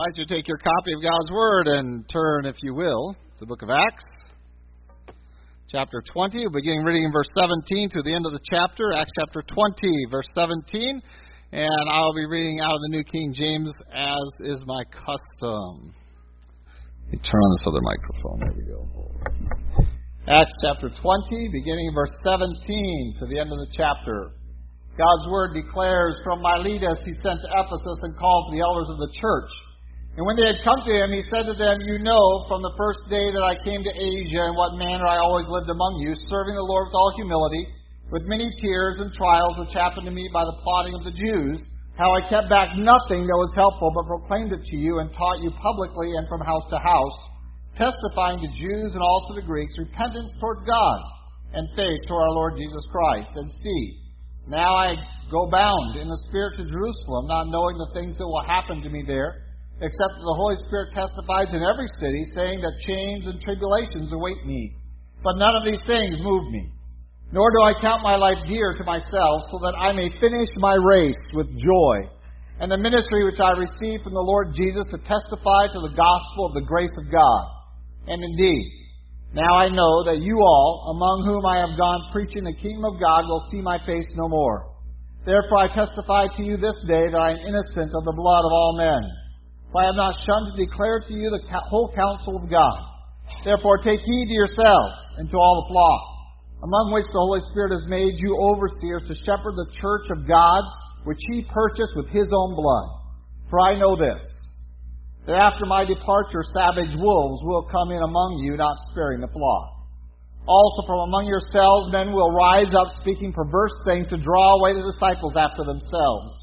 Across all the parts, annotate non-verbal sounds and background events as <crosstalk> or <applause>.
invite you to take your copy of God's Word and turn, if you will, to the book of Acts, chapter 20. We're beginning reading in verse 17 to the end of the chapter, Acts chapter 20, verse 17. And I'll be reading out of the New King James as is my custom. Let me turn on this other microphone. There we go. Acts chapter 20, beginning verse 17 to the end of the chapter. God's word declares, From Miletus he sent to Ephesus and called for the elders of the church. And when they had come to him, he said to them, You know from the first day that I came to Asia in what manner I always lived among you, serving the Lord with all humility, with many tears and trials which happened to me by the plotting of the Jews, how I kept back nothing that was helpful, but proclaimed it to you and taught you publicly and from house to house, testifying to Jews and also to Greeks repentance toward God and faith toward our Lord Jesus Christ. And see, now I go bound in the Spirit to Jerusalem, not knowing the things that will happen to me there, except that the Holy Spirit testifies in every city, saying that chains and tribulations await me. But none of these things move me. Nor do I count my life dear to myself, so that I may finish my race with joy, and the ministry which I received from the Lord Jesus to testify to the gospel of the grace of God. And indeed, now I know that you all, among whom I have gone preaching the kingdom of God, will see my face no more. Therefore I testify to you this day that I am innocent of the blood of all men. For I have not shunned to declare to you the whole counsel of God. Therefore take heed to yourselves and to all the flock, among which the Holy Spirit has made you overseers to shepherd the church of God, which he purchased with his own blood. For I know this that after my departure savage wolves will come in among you, not sparing the flock. Also from among yourselves men will rise up speaking perverse things to draw away the disciples after themselves.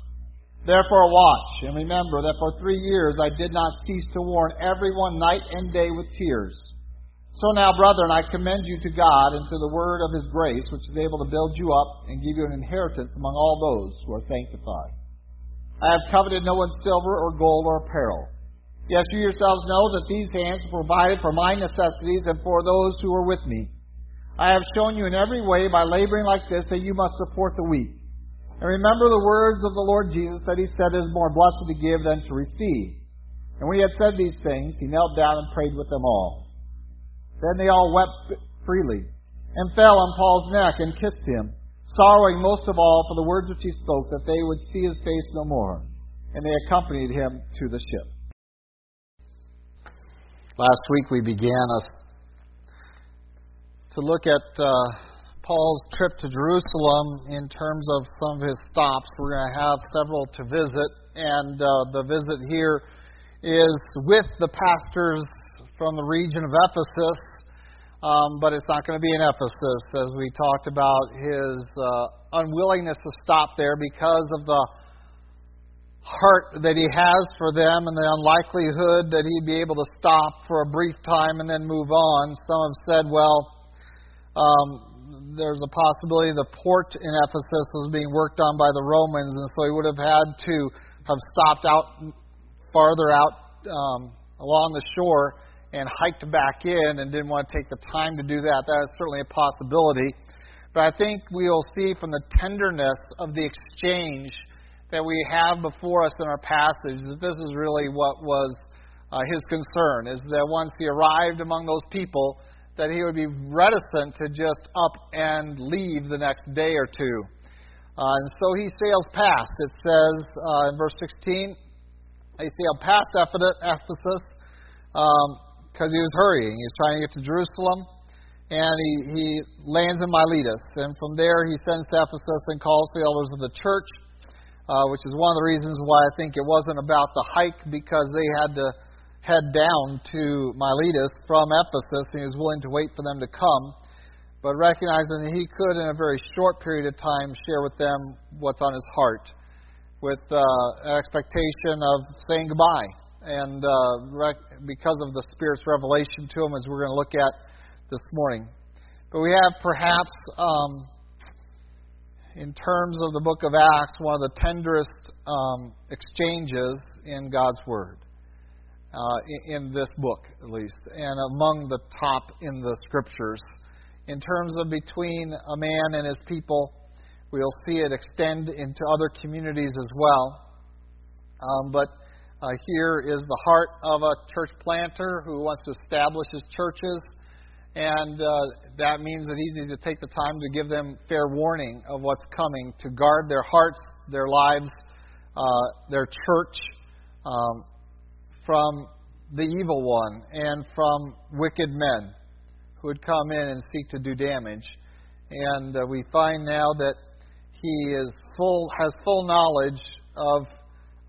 Therefore watch, and remember that for three years I did not cease to warn everyone night and day with tears. So now, brethren, I commend you to God and to the word of his grace, which is able to build you up and give you an inheritance among all those who are sanctified. I have coveted no one's silver or gold or apparel. Yes, you yourselves know that these hands provided for my necessities and for those who are with me. I have shown you in every way by laboring like this that you must support the weak. And remember the words of the Lord Jesus that he said it is more blessed to give than to receive. And when he had said these things, he knelt down and prayed with them all. Then they all wept freely and fell on Paul's neck and kissed him, sorrowing most of all for the words which he spoke, that they would see his face no more. And they accompanied him to the ship. Last week we began us to look at uh, Paul's trip to Jerusalem in terms of some of his stops. We're going to have several to visit, and uh, the visit here is with the pastors from the region of Ephesus, um, but it's not going to be in Ephesus, as we talked about his uh, unwillingness to stop there because of the heart that he has for them and the unlikelihood that he'd be able to stop for a brief time and then move on. Some have said, well, um, there's a possibility the port in Ephesus was being worked on by the Romans, and so he would have had to have stopped out farther out um, along the shore and hiked back in and didn't want to take the time to do that. That is certainly a possibility. But I think we'll see from the tenderness of the exchange that we have before us in our passage that this is really what was uh, his concern is that once he arrived among those people that he would be reticent to just up and leave the next day or two. Uh, and so he sails past. It says uh, in verse 16 he sailed past ephesus because um, he was hurrying. He was trying to get to jerusalem and he, he lands in miletus. And from there he sends to ephesus and calls the elders of the church uh, which is one of the reasons why I think it wasn't about the hike because they had to head down to Miletus from Ephesus and he was willing to wait for them to come, but recognizing that he could, in a very short period of time, share with them what's on his heart with uh, an expectation of saying goodbye. And uh, rec- because of the Spirit's revelation to him, as we're going to look at this morning. But we have perhaps. Um, in terms of the book of Acts, one of the tenderest um, exchanges in God's Word, uh, in, this book at least, and among the top in the Scriptures. In terms of between a man and his people, we'll see it extend into other communities as well. Um, but Uh, here is the heart of a church planter who wants to establish his churches, and uh, that means that he needs to take the time to give them fair warning of what's coming, to guard their hearts, their lives, uh, their church um, from the evil one and from wicked men who would come in and seek to do damage. And uh, we find now that he is full, has full knowledge of,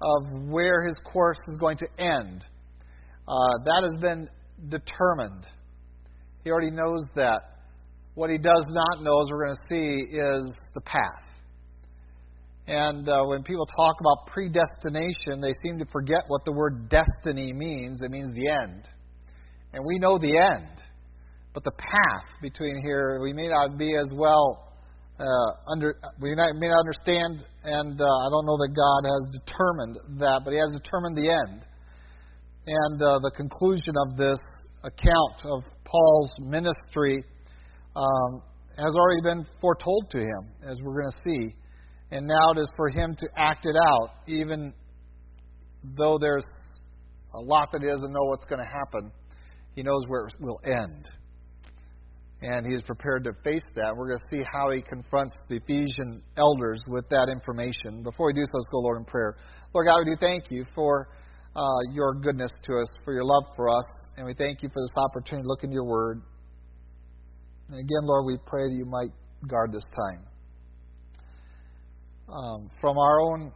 of where his course is going to end. Uh, that has been determined. He already knows that. What he does not know, as we're going to see, is the path. And uh, when people talk about predestination, they seem to forget what the word destiny means. It means the end. And we know the end. But the path between here, we may not be as well uh, under. We may not understand, and uh, I don't know that God has determined that, but He has determined the end. And uh, the conclusion of this account of Paul's ministry um, has already been foretold to him, as we're going to see. And now it is for him to act it out, even though there's a lot that he doesn't know what's going to happen. He knows where it will end. And he is prepared to face that. We're going to see how he confronts the Ephesian elders with that information. Before we do so, let's go, Lord, in prayer. Lord God, we do thank you for uh, your goodness to us, for your love for us, and we thank you for this opportunity to look into your word. And again, Lord, we pray that you might guard this time um, from our own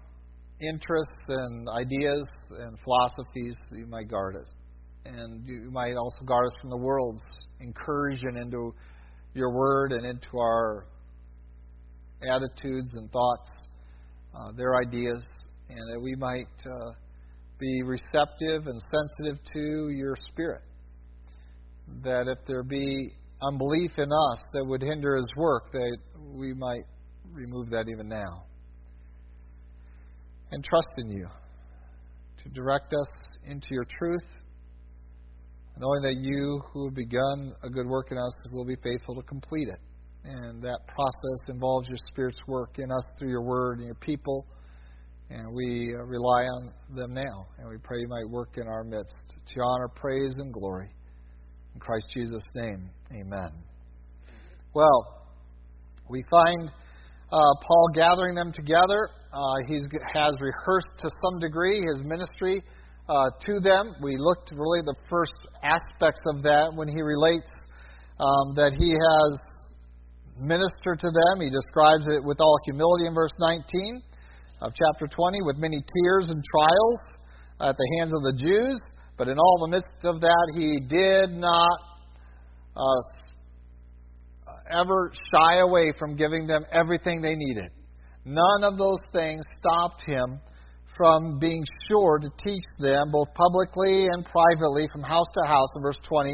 interests and ideas and philosophies, you might guard us. And you might also guard us from the world's incursion into your word and into our attitudes and thoughts, uh, their ideas, and that we might uh, be receptive and sensitive to your spirit. That if there be unbelief in us that would hinder his work, that we might remove that even now and trust in you to direct us into your truth, knowing that you who have begun a good work in us will be faithful to complete it. And that process involves your Spirit's work in us through your word and your people. And we uh, rely on them now. And we pray you might work in our midst. To honor, praise, and glory. In Christ Jesus' name, amen. Well, we find uh, Paul gathering them together uh, he has rehearsed to some degree his ministry uh, to them. We looked really at the first aspects of that when he relates um, that he has ministered to them. He describes it with all humility in verse 19 of chapter 20, with many tears and trials at the hands of the Jews. But in all the midst of that, he did not uh, ever shy away from giving them everything they needed. None of those things stopped him from being sure to teach them, both publicly and privately, from house to house. In verse 20,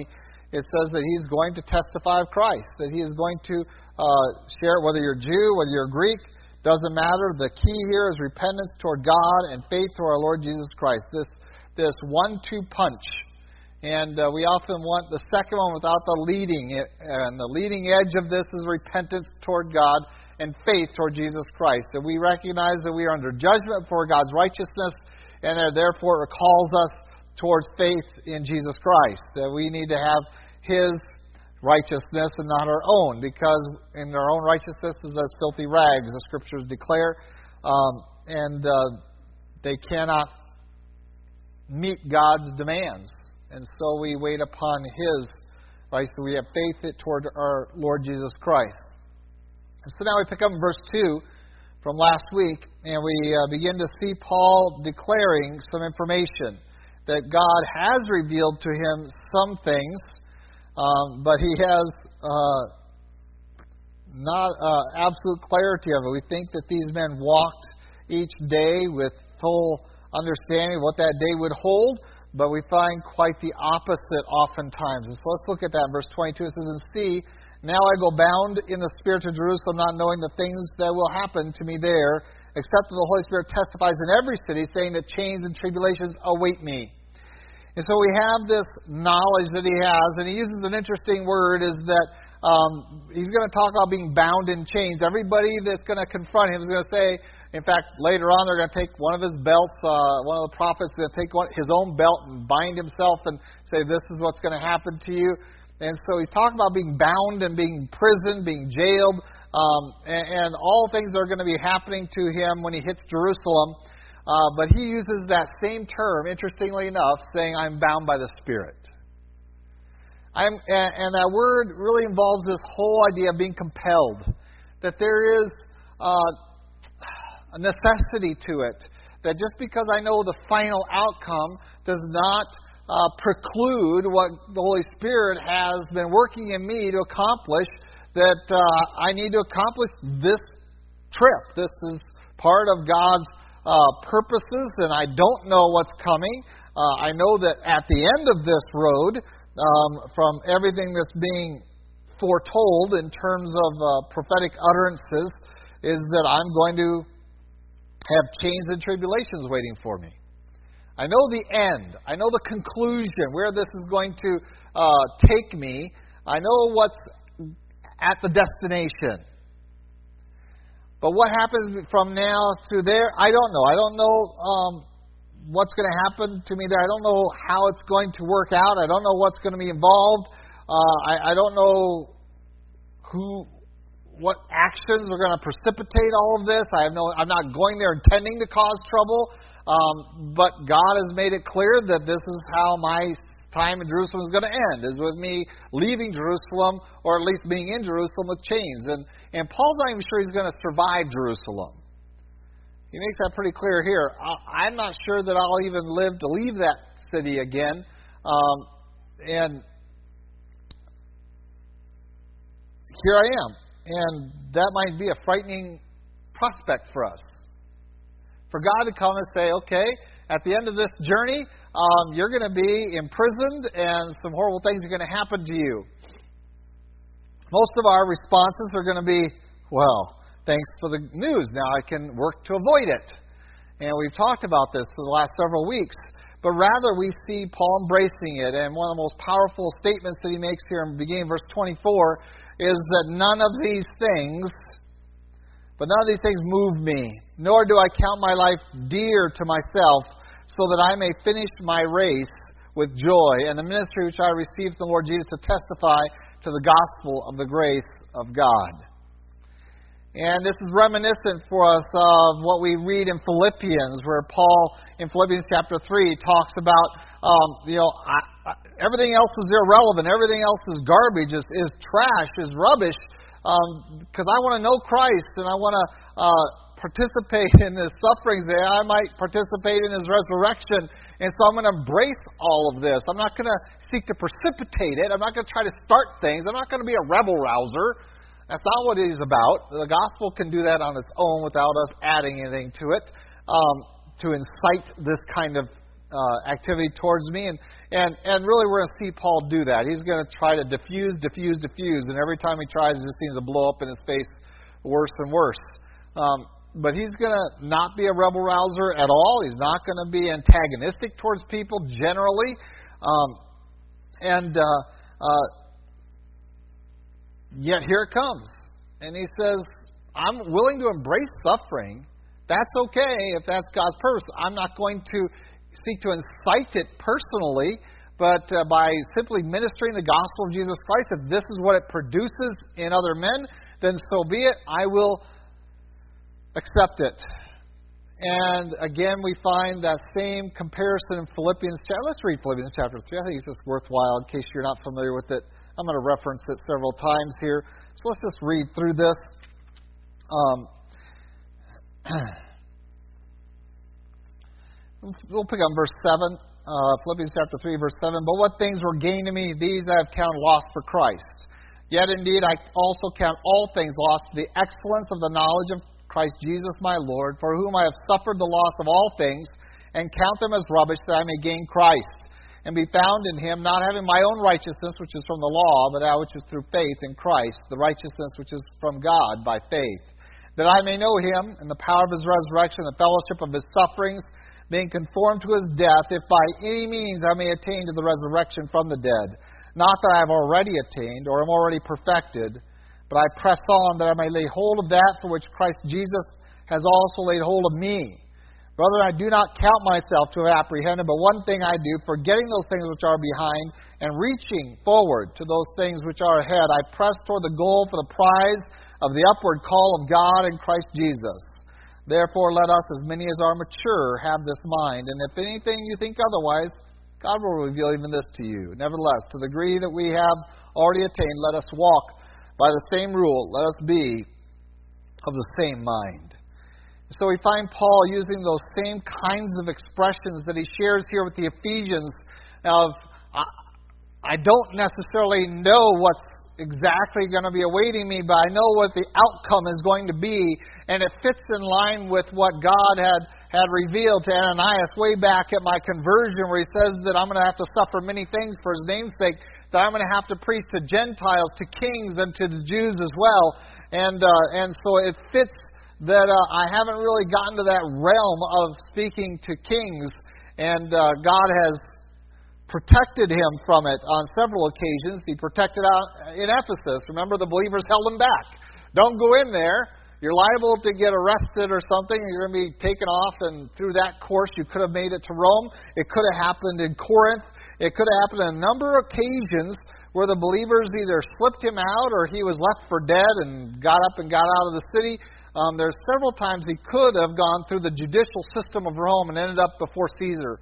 it says that he's going to testify of Christ, that he is going to uh, share, whether you're Jew, whether you're Greek, doesn't matter. The key here is repentance toward God and faith to our Lord Jesus Christ. This, this one two punch. And uh, we often want the second one without the leading. And the leading edge of this is repentance toward God and faith toward Jesus Christ. That we recognize that we are under judgment for God's righteousness, and therefore it calls us towards faith in Jesus Christ. That we need to have His righteousness and not our own, because in our own righteousness is as filthy rags, the Scriptures declare, um, and uh, they cannot meet God's demands. And so we wait upon His right? So we have faith it toward our Lord Jesus Christ. And so now we pick up in verse 2 from last week, and we uh, begin to see Paul declaring some information that God has revealed to him some things, um, but he has uh, not uh, absolute clarity of it. We think that these men walked each day with full understanding of what that day would hold, but we find quite the opposite oftentimes. And so let's look at that verse 22. It says, And see, now I go bound in the Spirit to Jerusalem, not knowing the things that will happen to me there, except that the Holy Spirit testifies in every city, saying that chains and tribulations await me. And so we have this knowledge that he has, and he uses an interesting word is that um, he's going to talk about being bound in chains. Everybody that's going to confront him is going to say, In fact, later on, they're going to take one of his belts. Uh, one of the prophets is going to take one, his own belt and bind himself and say, "This is what's going to happen to you." And so he's talking about being bound and being imprisoned, being jailed, um, and, and all things that are going to be happening to him when he hits Jerusalem. Uh, but he uses that same term, interestingly enough, saying, "I'm bound by the Spirit." I'm, and, and that word really involves this whole idea of being compelled, that there is uh, necessity to it. That just because I know the final outcome does not uh, preclude what the Holy Spirit has been working in me to accomplish, that uh, I need to accomplish this trip. This is part of God's uh, purposes, and I don't know what's coming. Uh, I know that at the end of this road, um, from everything that's being foretold in terms of uh, prophetic utterances is that I'm going to have chains and tribulations waiting for me. I know the end. I know the conclusion, where this is going to uh, take me. I know what's at the destination. But what happens from now to there, I don't know. I don't know um, what's going to happen to me there. I don't know how it's going to work out. I don't know what's going to be involved. Uh, I, I don't know who, what actions are going to precipitate all of this. I have no. I'm not going there intending to cause trouble. Um, but God has made it clear that this is how my time in Jerusalem is going to end, is with me leaving Jerusalem, or at least being in Jerusalem with chains. And, and Paul's not even sure he's going to survive Jerusalem. He makes that pretty clear here. I'm not sure that I'll even live to leave that city again. Um, and here I am. And that might be a frightening prospect for us. For God to come and say, okay, at the end of this journey, um, you're going to be imprisoned and some horrible things are going to happen to you. Most of our responses are going to be, well, thanks for the news. Now I can work to avoid it. And we've talked about this for the last several weeks. But rather, we see Paul embracing it. And one of the most powerful statements that he makes here in beginning verse 24 is that none of these things, but none of these things move me, nor do I count my life dear to myself, so that I may finish my race with joy and the ministry which I received from the Lord Jesus to testify to the gospel of the grace of God. And this is reminiscent for us of what we read in Philippians, where Paul, in Philippians chapter 3, talks about, um, you know, I, I, everything else is irrelevant, everything else is garbage, is, is trash, is rubbish, because um, I want to know Christ and I want to uh, participate <laughs> in his sufferings that I might participate in his resurrection. And so I'm going to embrace all of this. I'm not going to seek to precipitate it. I'm not going to try to start things. I'm not going to be a rebel rouser. That's not what it is about. The gospel can do that on its own without us adding anything to it um, to incite this kind of uh, activity towards me. And, and, and really, we're going to see Paul do that. He's going to try to diffuse, diffuse, diffuse. And every time he tries, it just seems to blow up in his face worse and worse. Um, but he's going to not be a rebel rouser at all. He's not going to be antagonistic towards people generally. Um, and uh, uh, Yet here it comes. And he says, I'm willing to embrace suffering. That's okay if that's God's purpose. I'm not going to seek to incite it personally, but uh, by simply ministering the gospel of Jesus Christ, if this is what it produces in other men, then so be it. I will accept it. And again, we find that same comparison in Philippians. Let's read Philippians chapter 3. I think it's just worthwhile in case you're not familiar with it. I'm going to reference it several times here. So let's just read through this. Um, <clears throat> we'll pick up verse 7, uh, Philippians chapter 3, verse 7. But what things were gained to me, these I have counted lost for Christ. Yet indeed I also count all things lost for the excellence of the knowledge of Christ Jesus my Lord, for whom I have suffered the loss of all things, and count them as rubbish that I may gain Christ and be found in him, not having my own righteousness, which is from the law, but that which is through faith in Christ, the righteousness which is from God by faith, that I may know him and the power of his resurrection, the fellowship of his sufferings, being conformed to his death, if by any means I may attain to the resurrection from the dead. Not that I have already attained or am already perfected, but I press on that I may lay hold of that for which Christ Jesus has also laid hold of me. Brother, I do not count myself to have apprehended, but one thing I do, forgetting those things which are behind and reaching forward to those things which are ahead, I press toward the goal for the prize of the upward call of God in Christ Jesus. Therefore, let us, as many as are mature, have this mind. And if anything you think otherwise, God will reveal even this to you. Nevertheless, to the degree that we have already attained, let us walk by the same rule. Let us be of the same mind. So we find Paul using those same kinds of expressions that he shares here with the Ephesians of I, don't necessarily know what's exactly going to be awaiting me, but I know what the outcome is going to be, and it fits in line with what God had had revealed to Ananias way back at my conversion, where he says that I'm going to have to suffer many things for his name's sake, that I'm going to have to preach to Gentiles, to kings, and to the Jews as well. And, uh, and so it fits that uh, I haven't really gotten to that realm of speaking to kings, and uh, God has protected him from it on several occasions. He protected out in Ephesus. Remember, the believers held him back. Don't go in there. You're liable to get arrested or something. You're going to be taken off, and through that course, you could have made it to Rome. It could have happened in Corinth. It could have happened on a number of occasions where the believers either slipped him out or he was left for dead and got up and got out of the city. Um, there's several times he could have gone through the judicial system of Rome and ended up before Caesar.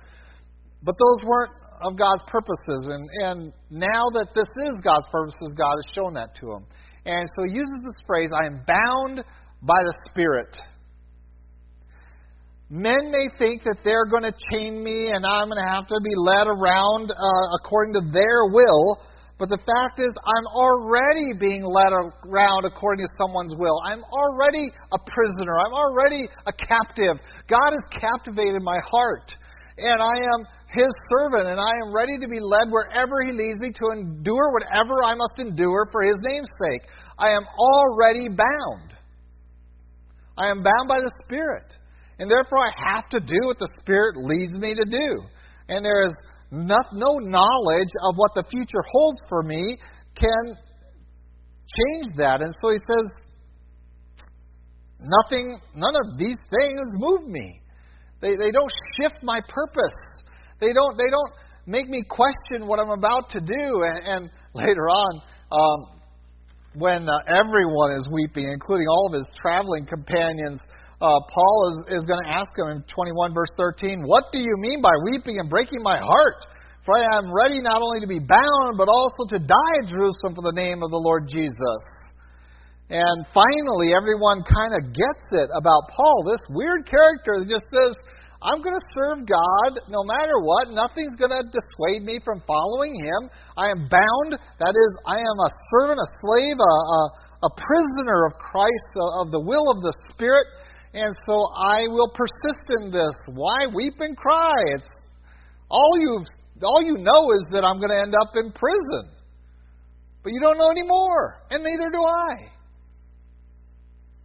But those weren't of God's purposes. And, and now that this is God's purposes, God has shown that to him. And so he uses this phrase I am bound by the Spirit. Men may think that they're going to chain me and I'm going to have to be led around uh, according to their will. But the fact is, I'm already being led around according to someone's will. I'm already a prisoner. I'm already a captive. God has captivated my heart. And I am His servant, and I am ready to be led wherever He leads me to endure whatever I must endure for His name's sake. I am already bound. I am bound by the Spirit. And therefore, I have to do what the Spirit leads me to do. And there is not, no knowledge of what the future holds for me can change that. And so he says, nothing, none of these things move me. They, they don't shift my purpose. They don't, they don't make me question what I'm about to do. And, and later on, um, when uh, everyone is weeping, including all of his traveling companions, uh, Paul is, is going to ask him in 21, verse 13, What do you mean by weeping and breaking my heart? For I am ready not only to be bound, but also to die at Jerusalem for the name of the Lord Jesus. And finally, everyone kind of gets it about Paul, this weird character that just says, I'm going to serve God no matter what. Nothing's going to dissuade me from following Him. I am bound. That is, I am a servant, a slave, a, a, a prisoner of Christ, uh, of the will of the Spirit. And so I will persist in this. Why weep and cry? It's all you all you know is that I'm going to end up in prison. But you don't know anymore, and neither do I.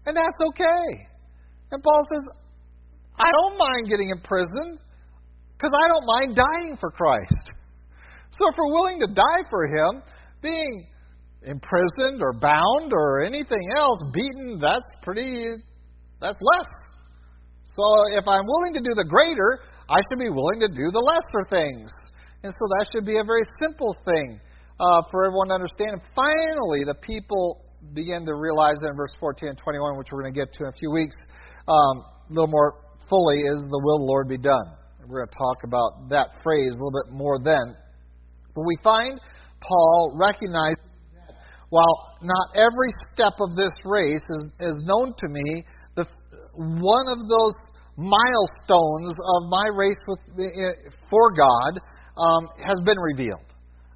And that's okay. And Paul says, I don't mind getting in prison because I don't mind dying for Christ. <laughs> So if we're willing to die for Him, being imprisoned or bound or anything else, beaten, that's pretty that's less. So if I'm willing to do the greater, I should be willing to do the lesser things. And so that should be a very simple thing uh, for everyone to understand. And finally, the people begin to realize that in verse 14 and 21, which we're going to get to in a few weeks, um, a little more fully, is the will of the Lord be done. We're going to talk about that phrase a little bit more then. But we find Paul recognizing that while not every step of this race is, is known to me, the, one of those milestones of my race with, for God um, has been revealed.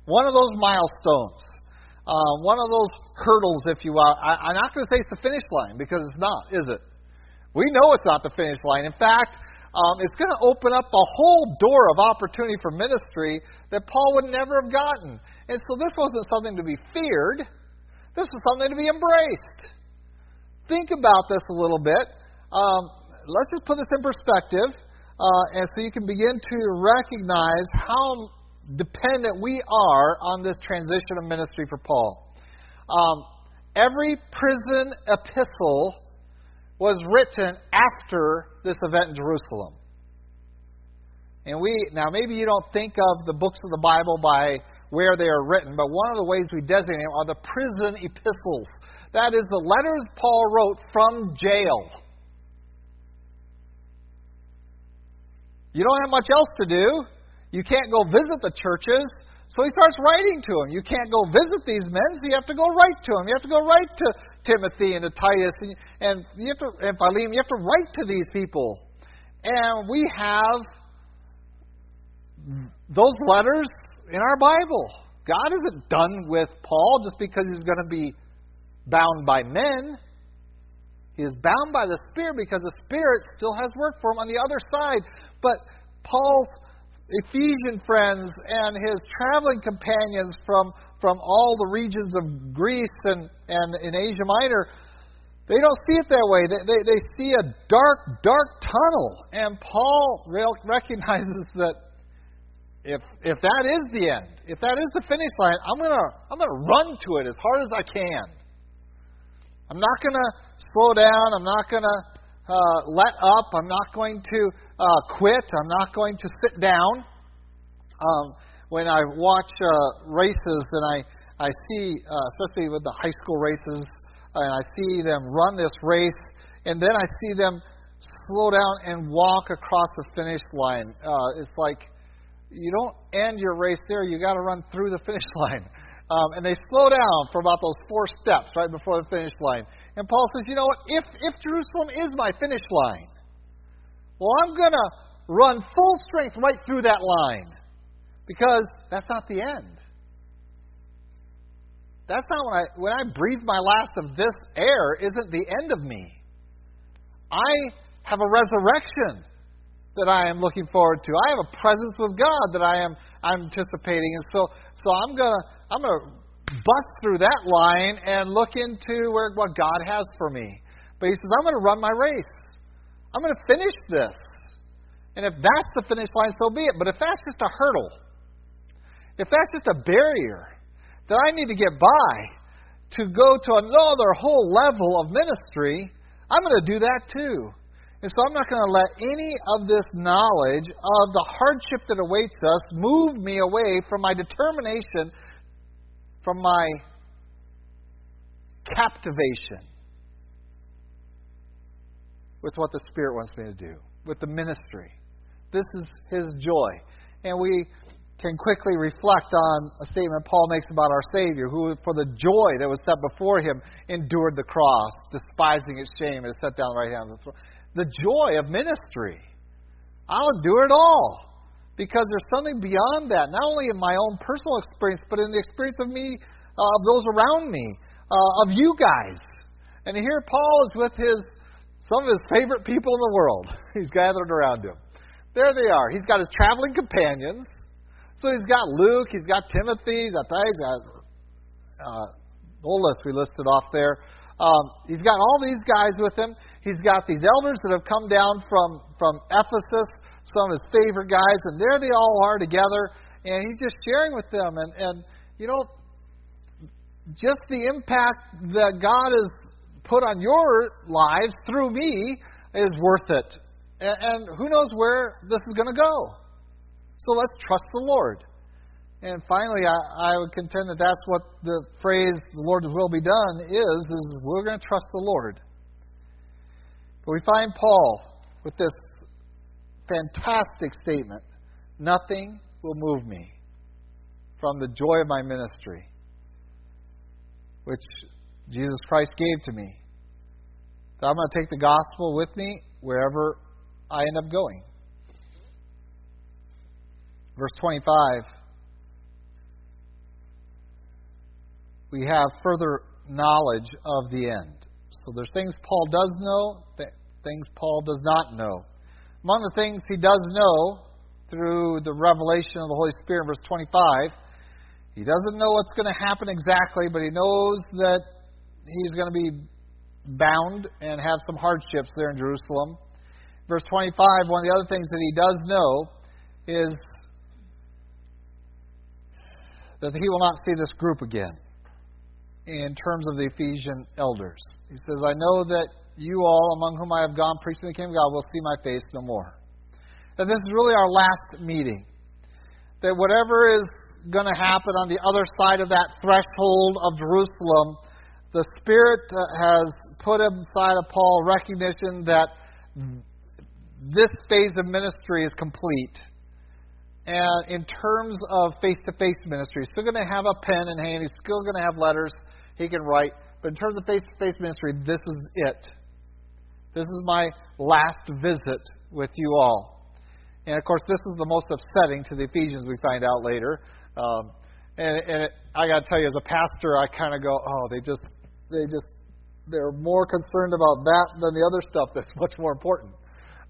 One of those milestones, uh, one of those hurdles, if you will. I, I'm not going to say it's the finish line because it's not, is it? We know it's not the finish line. In fact, um, it's going to open up a whole door of opportunity for ministry that Paul would never have gotten. And so this wasn't something to be feared. This was something to be embraced. Think about this a little bit. Um, let's just put this in perspective, uh, and so you can begin to recognize how dependent we are on this transition of ministry for Paul. Um, every prison epistle was written after this event in Jerusalem. And we now maybe you don't think of the books of the Bible by where they are written, but one of the ways we designate them are the prison epistles. That is the letters Paul wrote from jail. You don't have much else to do. You can't go visit the churches. So he starts writing to them. You can't go visit these men, so you have to go write to them. You have to go write to Timothy and to Titus and, and you have to and Philemon. You have to write to these people. And we have those letters in our Bible. God isn't done with Paul just because he's going to be bound by men. He is bound by the Spirit because the Spirit still has work for him on the other side. But Paul's Ephesian friends and his traveling companions from, from all the regions of Greece and, and in Asia Minor, they don't see it that way. They, they, they see a dark, dark tunnel. And Paul recognizes that if if that is the end, if that is the finish line, I'm gonna I'm gonna run to it as hard as I can. I'm not gonna slow down. I'm not gonna uh, let up. I'm not going to uh, quit. I'm not going to sit down. Um, when I watch uh, races and I I see, uh, especially with the high school races, and I see them run this race, and then I see them slow down and walk across the finish line. Uh, it's like you don't end your race there. You got to run through the <laughs> finish line. Um, and they slow down for about those four steps right before the finish line. And Paul says, you know what? If if Jerusalem is my finish line, well, I'm to run full strength right through that line because that's not the end. That's not when I when I breathe my last of this air isn't the end of me. I have a resurrection that I am looking forward to. I have a presence with God that I am I'm anticipating, and so so I'm gonna I'm gonna bust through that line and look into where what God has for me. But he says I'm to run my race. I'm to finish this. And if that's the finish line, so be it. But if that's just a hurdle, if that's just a barrier that I need to get by to go to another whole level of ministry, I'm going to do that too. And so I'm not going to let any of this knowledge of the hardship that awaits us move me away from my determination, from my captivation with what the Spirit wants me to do, with the ministry. This is His joy. And we can quickly reflect on a statement Paul makes about our Savior, who, for the joy that was set before him, endured the cross, despising its shame, and is set down right hand of the throne the joy of ministry. I'll endure it all because there's something beyond that, not only in my own personal experience, but in the experience of me, uh, of those around me, uh, of you guys. And here Paul is with his some of his favorite people in the world. <laughs> He's gathered around him. There they are. He's got his traveling companions. So he's got Luke, he's got Timothy, he's got, he's got uh, whole list we listed off there. Um, he's got all these guys with him. He's got these elders that have come down from, from Ephesus, some of his favorite guys, and there they all are together, and he's just sharing with them. And, and you know, just the impact that God has put on your lives through me is worth it. And, and who knows where this is going to go. So let's trust the Lord. And finally, I, I would contend that that's what the phrase "the Lord's will be done" is: is we're going to trust the Lord. But we find Paul with this fantastic statement Nothing will move me from the joy of my ministry, which Jesus Christ gave to me. So I'm going to take the gospel with me wherever I end up going. Verse 25. We have further knowledge of the end. So there's things Paul does know, things Paul does not know. Among the things he does know through the revelation of the Holy Spirit, verse 25, he doesn't know what's going to happen exactly, but he knows that he's going to be bound and have some hardships there in Jerusalem. Verse 25, one of the other things that he does know is that he will not see this group again in terms of the Ephesian elders. He says, I know that you all among whom I have gone preaching the kingdom of God will see my face no more. That this is really our last meeting. That whatever is going to happen on the other side of that threshold of Jerusalem, the Spirit uh, has put inside of Paul recognition that this phase of ministry is complete. And in terms of face to face ministry, he's still going to have a pen in hand, he's still going to have letters he can write. But in terms of face to face ministry, this is it. This is my last visit with you all. And of course, this is the most upsetting to the Ephesians, we find out later. Um, and, and it, I got to tell you, as a pastor, I kind of go, oh, they just, they just, they're more concerned about that than the other stuff that's <laughs> much more important.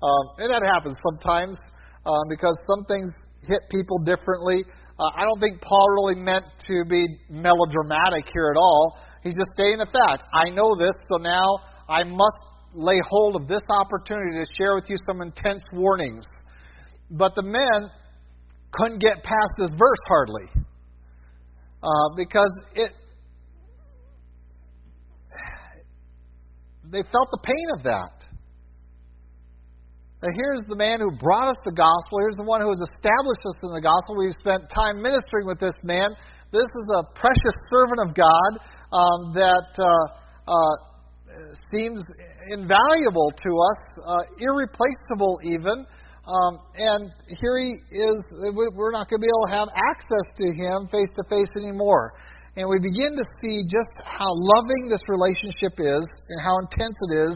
Um, and that happens sometimes um, because some things hit people differently. Uh, I don't think Paul really meant to be melodramatic here at all. He's just stating the fact. I know this, so now I must lay hold of this opportunity to share with you some intense warnings. But the men couldn't get past this verse hardly uh, because it they felt the pain of that. Now here's the man who brought us the gospel. Here's the one who has established us in the gospel. We've spent time ministering with this man. This is a precious servant of God um, that uh, uh, seems invaluable to us, uh, irreplaceable even. Um, and here he is, we're not going to be able to have access to him face to face anymore. And we begin to see just how loving this relationship is and how intense it is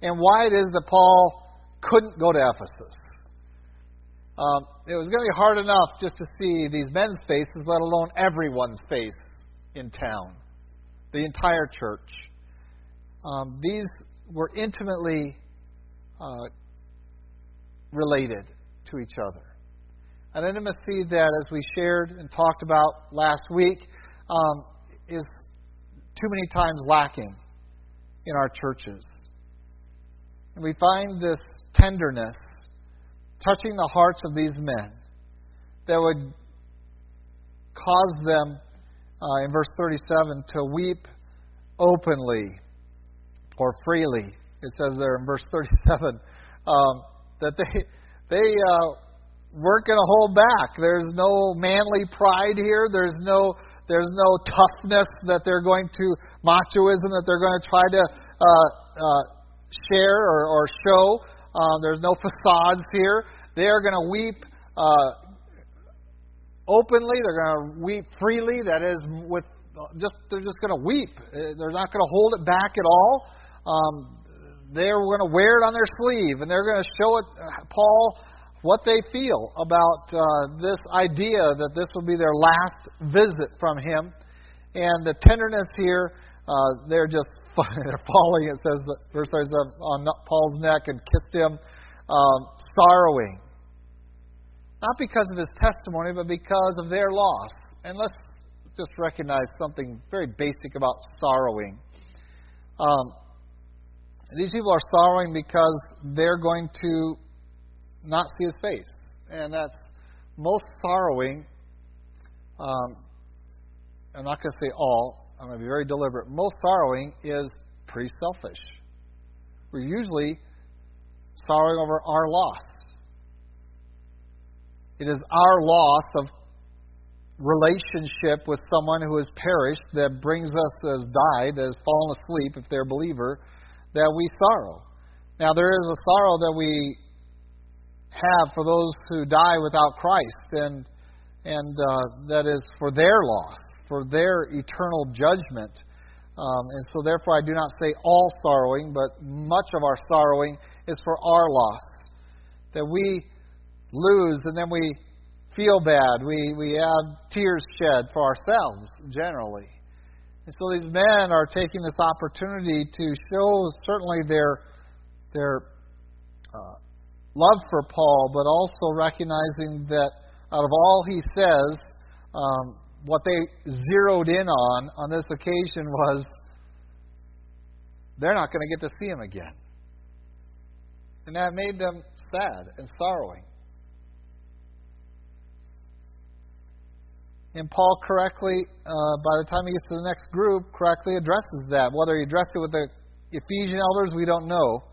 and why it is that Paul couldn't go to Ephesus. Um, it was going to be hard enough just to see these men's faces, let alone everyone's face in town, the entire church. Um, these were intimately uh, related to each other. An intimacy that, as we shared and talked about last week, um, is too many times lacking in our churches. And we find this tenderness touching the hearts of these men that would cause them, uh, in verse 37, to weep openly or freely. It says there in verse 37. Um, that they they uh, weren't going to hold back. There's no manly pride here. There's no there's no toughness that they're going to machoism that they're going to try to uh, uh, share or, or show. Uh, there's no facades here. They are going to weep uh, openly. They're going to weep freely. That is, with just they're just going to weep. Uh, they're not going to hold it back at all. Um, they're going to wear it on their sleeve and they're going to show it, uh, Paul, what they feel about uh, this idea that this will be their last visit from him. And the tenderness here, uh, they're just <laughs> they're falling, it says, verse 37, on Paul's neck and kissed him, um, sorrowing. Not because of his testimony, but because of their loss. And let's just recognize something very basic about sorrowing. Um, these people are sorrowing because they're going to not see his face. And that's most sorrowing. Um, I'm not going to say all, I'm going to be very deliberate. Most sorrowing is pretty selfish. We're usually sorrowing over our loss. It is our loss of relationship with someone who has perished that brings us, has died, has fallen asleep, if they're a believer, that we sorrow. Now, there is a sorrow that we have for those who die without Christ, and, and uh, that is for their loss, for their eternal judgment. Um, and so, therefore, I do not say all sorrowing, but much of our sorrowing is for our loss. That we lose and then we feel bad. We, we have tears shed for ourselves, generally. And so these men are taking this opportunity to show certainly their their uh, love for Paul, but also recognizing that out of all he says, um, what they zeroed in on on this occasion was they're not going to get to see him again. And that made them sad and sorrowing. And Paul correctly, uh, by the time he gets to the next group, correctly addresses that. Whether he addressed it with the Ephesian elders, we don't know.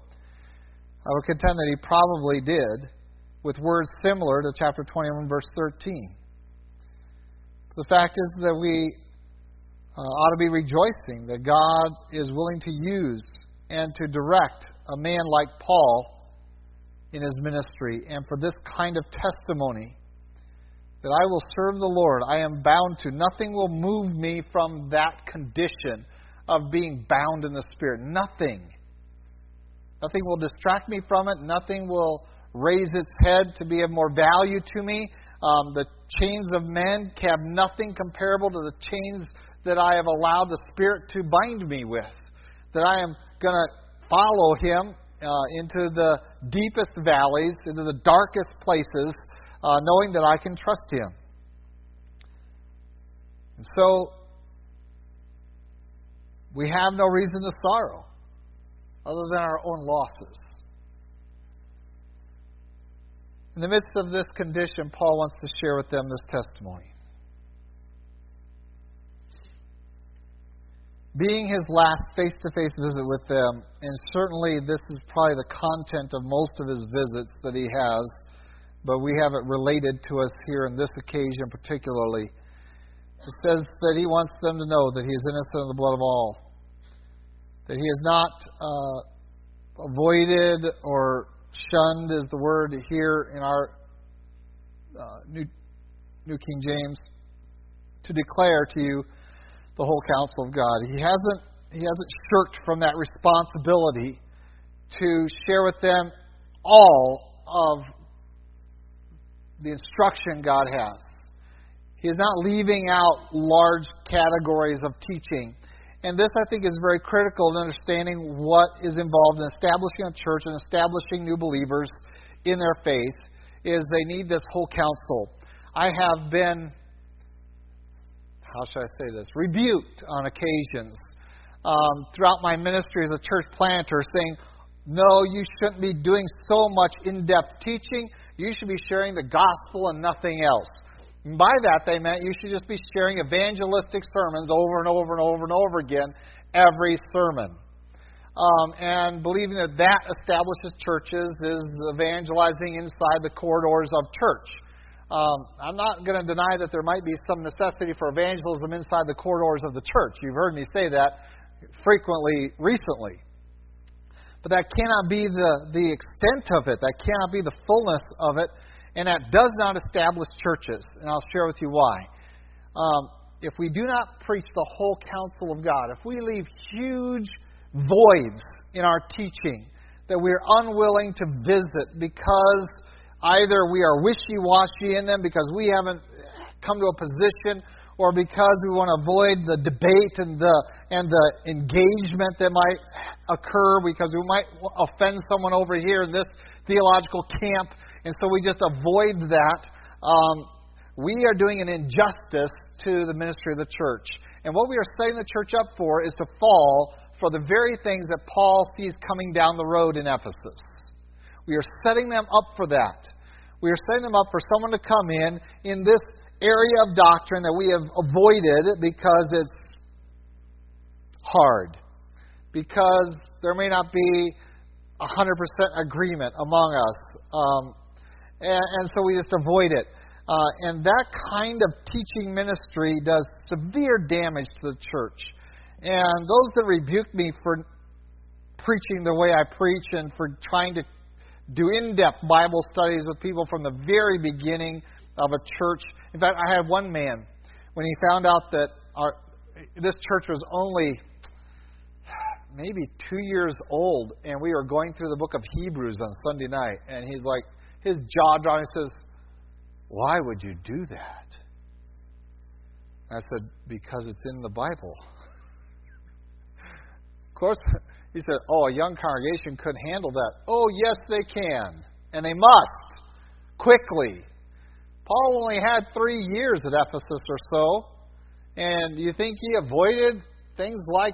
I would contend that he probably did, with words similar to chapter 21, verse 13. The fact is that we uh, ought to be rejoicing that God is willing to use and to direct a man like Paul in his ministry, and for this kind of testimony that I will serve the Lord. I am bound to. Nothing will move me from that condition of being bound in the Spirit. Nothing. Nothing will distract me from it. Nothing will raise its head to be of more value to me. Um, the chains of men have nothing comparable to the chains that I have allowed the Spirit to bind me with. That I am going to follow Him uh, into the deepest valleys, into the darkest places, uh, knowing that I can trust Him. And so, we have no reason to sorrow other than our own losses. In the midst of this condition, Paul wants to share with them this testimony. being his last face to face visit with them, and certainly this is probably the content of most of his visits that he has, but we have it related to us here on this occasion particularly. It says that he wants them to know that he is innocent of the blood of all, that he has not uh, avoided or shunned, is the word here in our uh, New, New King James, to declare to you the whole counsel of God. He hasn't, he hasn't shirked from that responsibility to share with them all of the instruction God has. He is not leaving out large categories of teaching. And this, I think, is very critical in understanding what is involved in establishing a church and establishing new believers in their faith, is they need this whole counsel. I have been how should I say this, rebuked on occasions um, throughout my ministry as a church planter, saying, no, you shouldn't be doing so much in depth teaching. You should be sharing the gospel and nothing else. By that, they meant you should just be sharing evangelistic sermons over and over and over and over again every sermon. Um, and believing that that establishes churches is evangelizing inside the corridors of church. Um, I'm not going to deny that there might be some necessity for evangelism inside the corridors of the church. You've heard me say that frequently recently. But that cannot be the, the extent of it, that cannot be the fullness of it, and that does not establish churches. And I'll share with you why. Um, if we do not preach the whole counsel of God, if we leave huge voids in our teaching that we're unwilling to visit because Either we are wishy washy in them because we haven't come to a position or because we want to avoid the debate and the and the engagement that might occur because we might offend someone over here in this theological camp, and so we just avoid that. Um, we are doing an injustice to the ministry of the church, and what we are setting the church up for is to fall for the very things that Paul sees coming down the road in Ephesus. We are setting them up for that. We are setting them up for someone to come in in this area of doctrine that we have avoided because it's hard, because there may not be 100% agreement among us. Um, and, and, so we just avoid it. Uh, and that kind of teaching ministry does severe damage to the church. And those that rebuke me for preaching the way I preach and for trying to do in depth Bible studies with people from the very beginning of a church. In fact, I had one man, when he found out that our, this church was only maybe two years old, and we were going through the book of Hebrews on Sunday night, and he's like, his jaw dropped. He says, Why would you do that? I said, Because it's in the Bible. <laughs> of course, he said, Oh, a young congregation could handle that. Oh, yes, they can. And they must. Quickly. Paul only had three years at Ephesus or so. And you think he avoided things like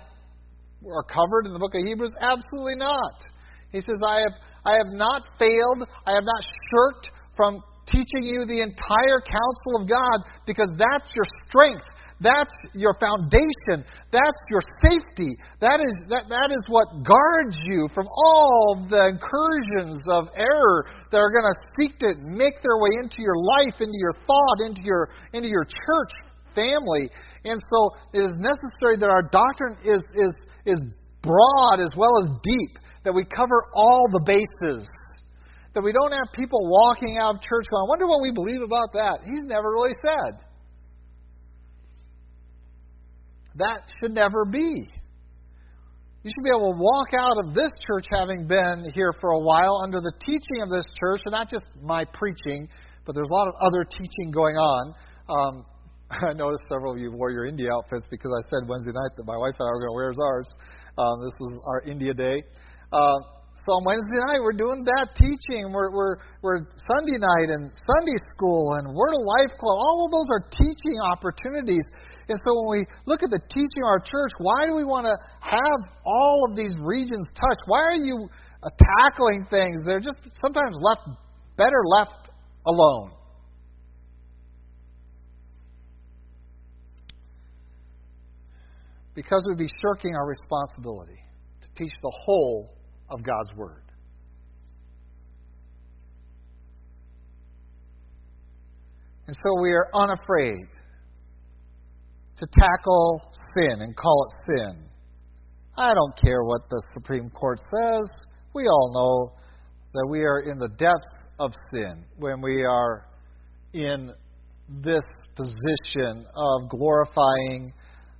are covered in the book of Hebrews? Absolutely not. He says, I have, I have not failed, I have not shirked from teaching you the entire counsel of God because that's your strength. That's your foundation. That's your safety. That is, that, that is what guards you from all the incursions of error that are going to seek to make their way into your life, into your thought, into your, into your church family. And so it is necessary that our doctrine is, is, is broad as well as deep, that we cover all the bases. That we don't have people walking out of church going, I wonder what we believe about that. He's never really said. That should never be. You should be able to walk out of this church having been here for a while under the teaching of this church, and not just my preaching, but there's a lot of other teaching going on. Um, <laughs> I noticed several of you wore your India outfits because I said Wednesday night that my wife and I were going to wear ours. Um, this was our India day. Uh, so on Wednesday night, we're doing that teaching. We're, we're, we're Sunday night and Sunday school and Word of Life Club. All of those are teaching opportunities. And so when we look at the teaching of our church, why do we want to have all of these regions touched? Why are you uh, tackling things? They're just sometimes left better left alone. because we'd be shirking our responsibility to teach the whole of God's Word. And so we are unafraid to tackle sin and call it sin. I don't care what the Supreme Court says. We all know that we are in the depths of sin when we are in this position of glorifying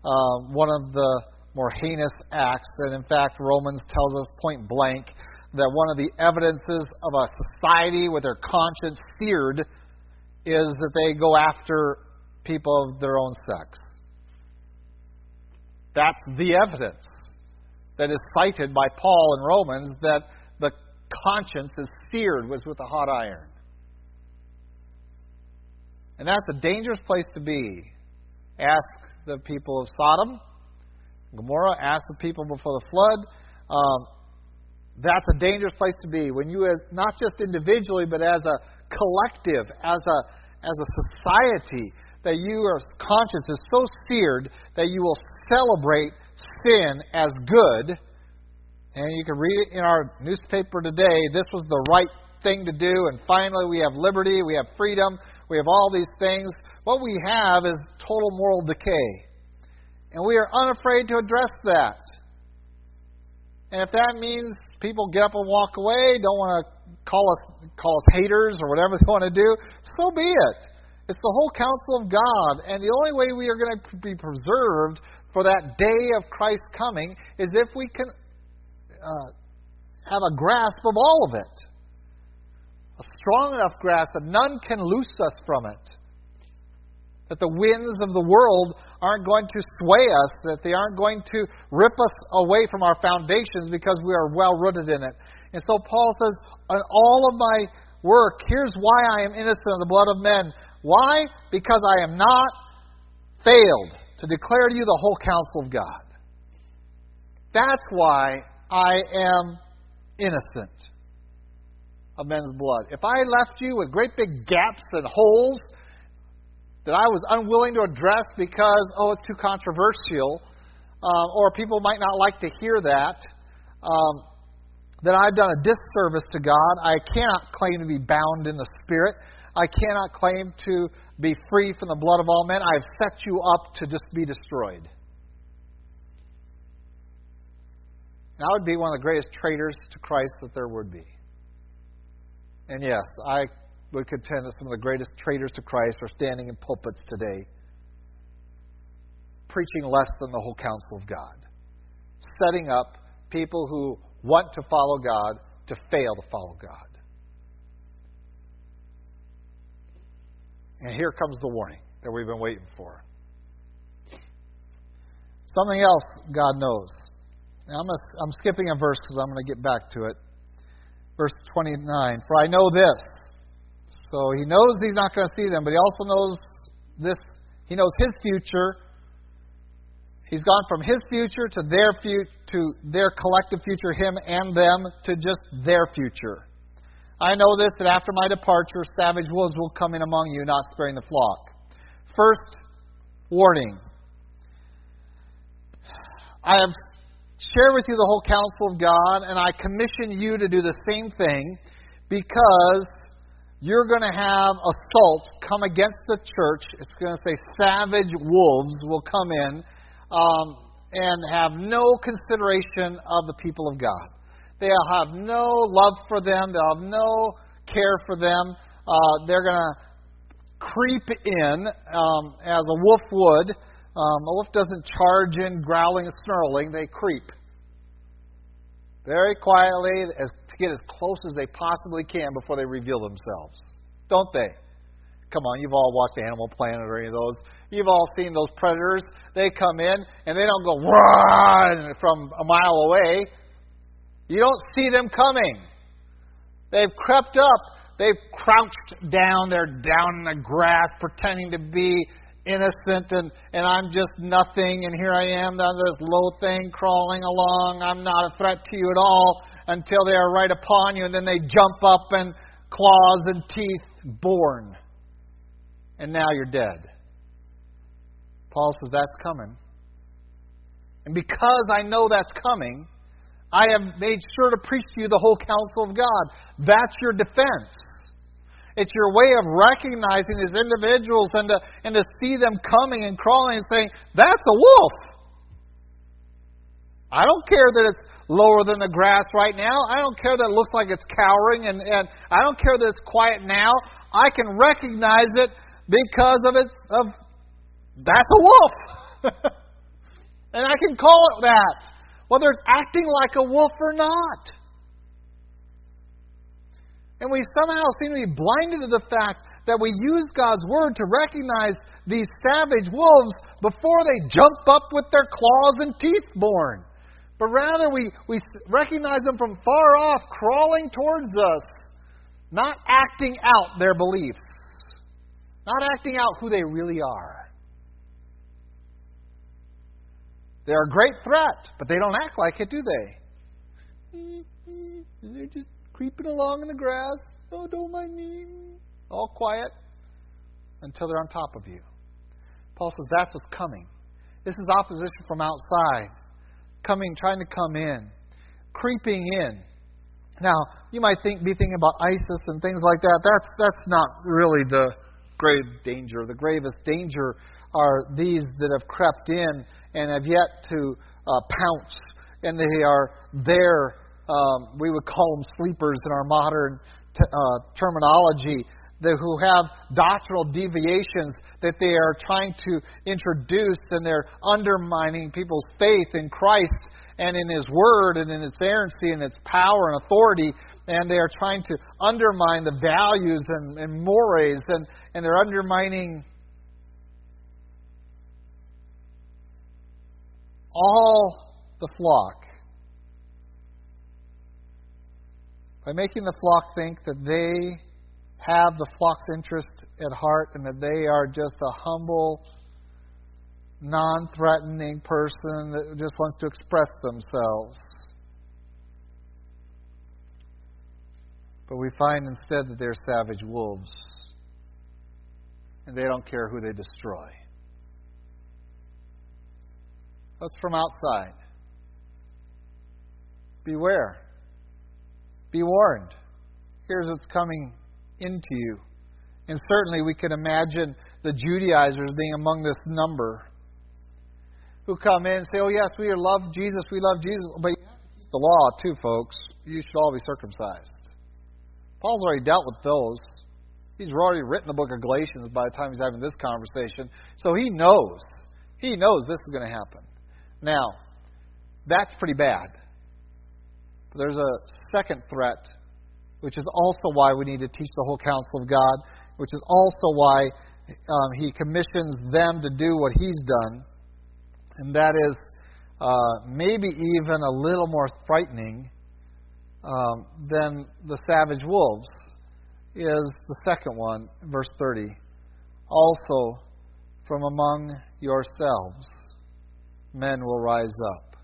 um, one of the more heinous acts. And in fact, Romans tells us point blank that one of the evidences of a society with their conscience seared is that they go after people of their own sex. That's the evidence that is cited by Paul in Romans that the conscience is seared was with a hot iron. And that's a dangerous place to be. Ask the people of Sodom, Gomorrah, asked the people before the flood. Um, that's a dangerous place to be when you, as, not just individually, but as a collective, as a as a society, that your conscience is so seared that you will celebrate sin as good. And you can read it in our newspaper today. This was the right thing to do, and finally we have liberty, we have freedom, we have all these things. What we have is total moral decay. And we are unafraid to address that. And if that means people get up and walk away, don't want to call us call us haters or whatever <laughs> they want to do, so be it. It's the whole counsel of God. And the only way we are going to be preserved for that day of Christ's coming is if we can uh, have a grasp of all of it. A strong enough grasp that none can loose us from it that the winds of the world aren't going to sway us, that they aren't going to rip us away from our foundations because we are well rooted in it. And so Paul says, On all of my work, here's why I am innocent of the blood of men. Why? Because I am not failed to declare to you the whole counsel of God. That's why I am innocent of men's blood. If I left you with great big gaps and holes that I was unwilling to address because, oh, it's too controversial, uh, or people might not like to hear that, um, that I've done a disservice to God. I cannot claim to be bound in the Spirit. I cannot claim to be free from the blood of all men. I have set you up to just be destroyed. I would be one of the greatest traitors to Christ that there would be. And yes, I would contend that some of the greatest traitors to Christ are standing in pulpits today, preaching less than the whole counsel of God, setting up people who want to follow God to fail to follow God. And here comes the warning that we've been waiting for. Something else God knows. Now I'm, a, I'm skipping a verse because I'm going to get back to it. Verse 29 For I know this so he knows he's not going to see them, but he also knows this. He knows his future. He's gone from his future to their future, to their collective future, him and them, to just their future. I know this that after my departure, savage wolves will come in among you, not sparing the flock. First warning I have shared with you the whole counsel of God, and I commission you to do the same thing because you're going to have assaults come against the church. It's going to say savage wolves will come in um, and have no consideration of the people of God. They'll have no love for them, they'll have no care for them. Uh, they're going to creep in um, as a wolf would. Um, a wolf doesn't charge in growling and snarling, they creep. Very quietly, as, get as close as they possibly can before they reveal themselves. Don't they? Come on, you've all watched Animal Planet or any of those. You've all seen those predators. They come in and they don't go run from a mile away. You don't see them coming. They've crept up They've crouched down. They're down in the grass pretending to be innocent and, and I'm just nothing and here I am on this low thing crawling along. I'm not a threat to you at all until they are right upon you and then they jump up and claws and teeth born. And now you're dead. Paul says that's coming. And because I know that's coming, I have made sure to preach to you the whole counsel of God. That's your defense. It's your way of recognizing these individuals and to, and to see them coming and crawling and saying, That's a wolf. I don't care that it's lower than the grass right now. I don't care that it looks like it's cowering and, and I don't care that it's quiet now. I can recognize it because of it of that's a wolf. <laughs> and I can call it that whether it's acting like a wolf or not. And we somehow seem to be blinded to the fact that we use God's Word to recognize these savage wolves before they jump up with their claws and teeth born. But rather, we, we recognize them from far off, crawling towards us, not acting out their beliefs, not acting out who they really are. They're a great threat, but they don't act like it, do they? <laughs> They're just creeping along in the grass. Oh, don't mind me. All quiet until they're on top of you. Paul says that's what's coming. This is opposition from outside, coming, trying to come in, creeping in. Now, you might think, be thinking about ISIS and things like that. That's that's not really the grave danger. The gravest danger are these that have crept in and have yet to uh, pounce, and they are there. Um, we would call them sleepers in our modern t- uh, terminology. The, who have doctrinal deviations that they are trying to introduce, and they're undermining people's faith in Christ and in His Word and in its inerrancy and its power and authority. And they are trying to undermine the values and, and mores, and, and they're undermining all the flock by making the flock think that they have the flock's interest at heart and that they are just a humble, non threatening person that just wants to express themselves. But we find instead that they're savage wolves and they don't care who they destroy. That's from outside. Beware. Be warned. Here's what's coming into you. And certainly we can imagine the Judaizers being among this number who come in and say, Oh, yes, we love Jesus, we love Jesus. But you have to keep the law, too, folks. You should all be circumcised. Paul's already dealt with those. He's already written the book of Galatians by the time he's having this conversation. So he knows. He knows this is going to happen. Now, that's pretty bad. But there's a second threat, which is also why we need to teach the whole counsel of God, which is also why um, He commissions them to do what He's done, and that is uh, maybe even a little more frightening um, than the savage wolves. Is the second one, verse 30. Also from among yourselves men will rise up.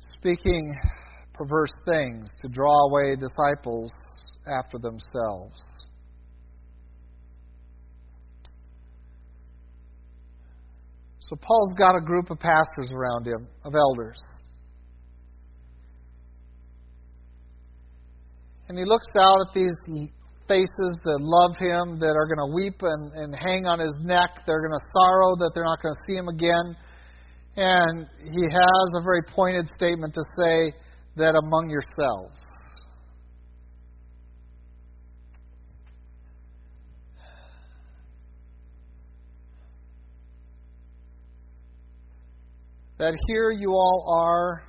Speaking perverse things to draw away disciples after themselves. So Paul's got a group of pastors around him, of elders. And he looks out at these faces that love him, that are going to weep and, and hang on his neck. They're going to sorrow that they're not going to see him again. And he has a very pointed statement to say that among yourselves. That here you all are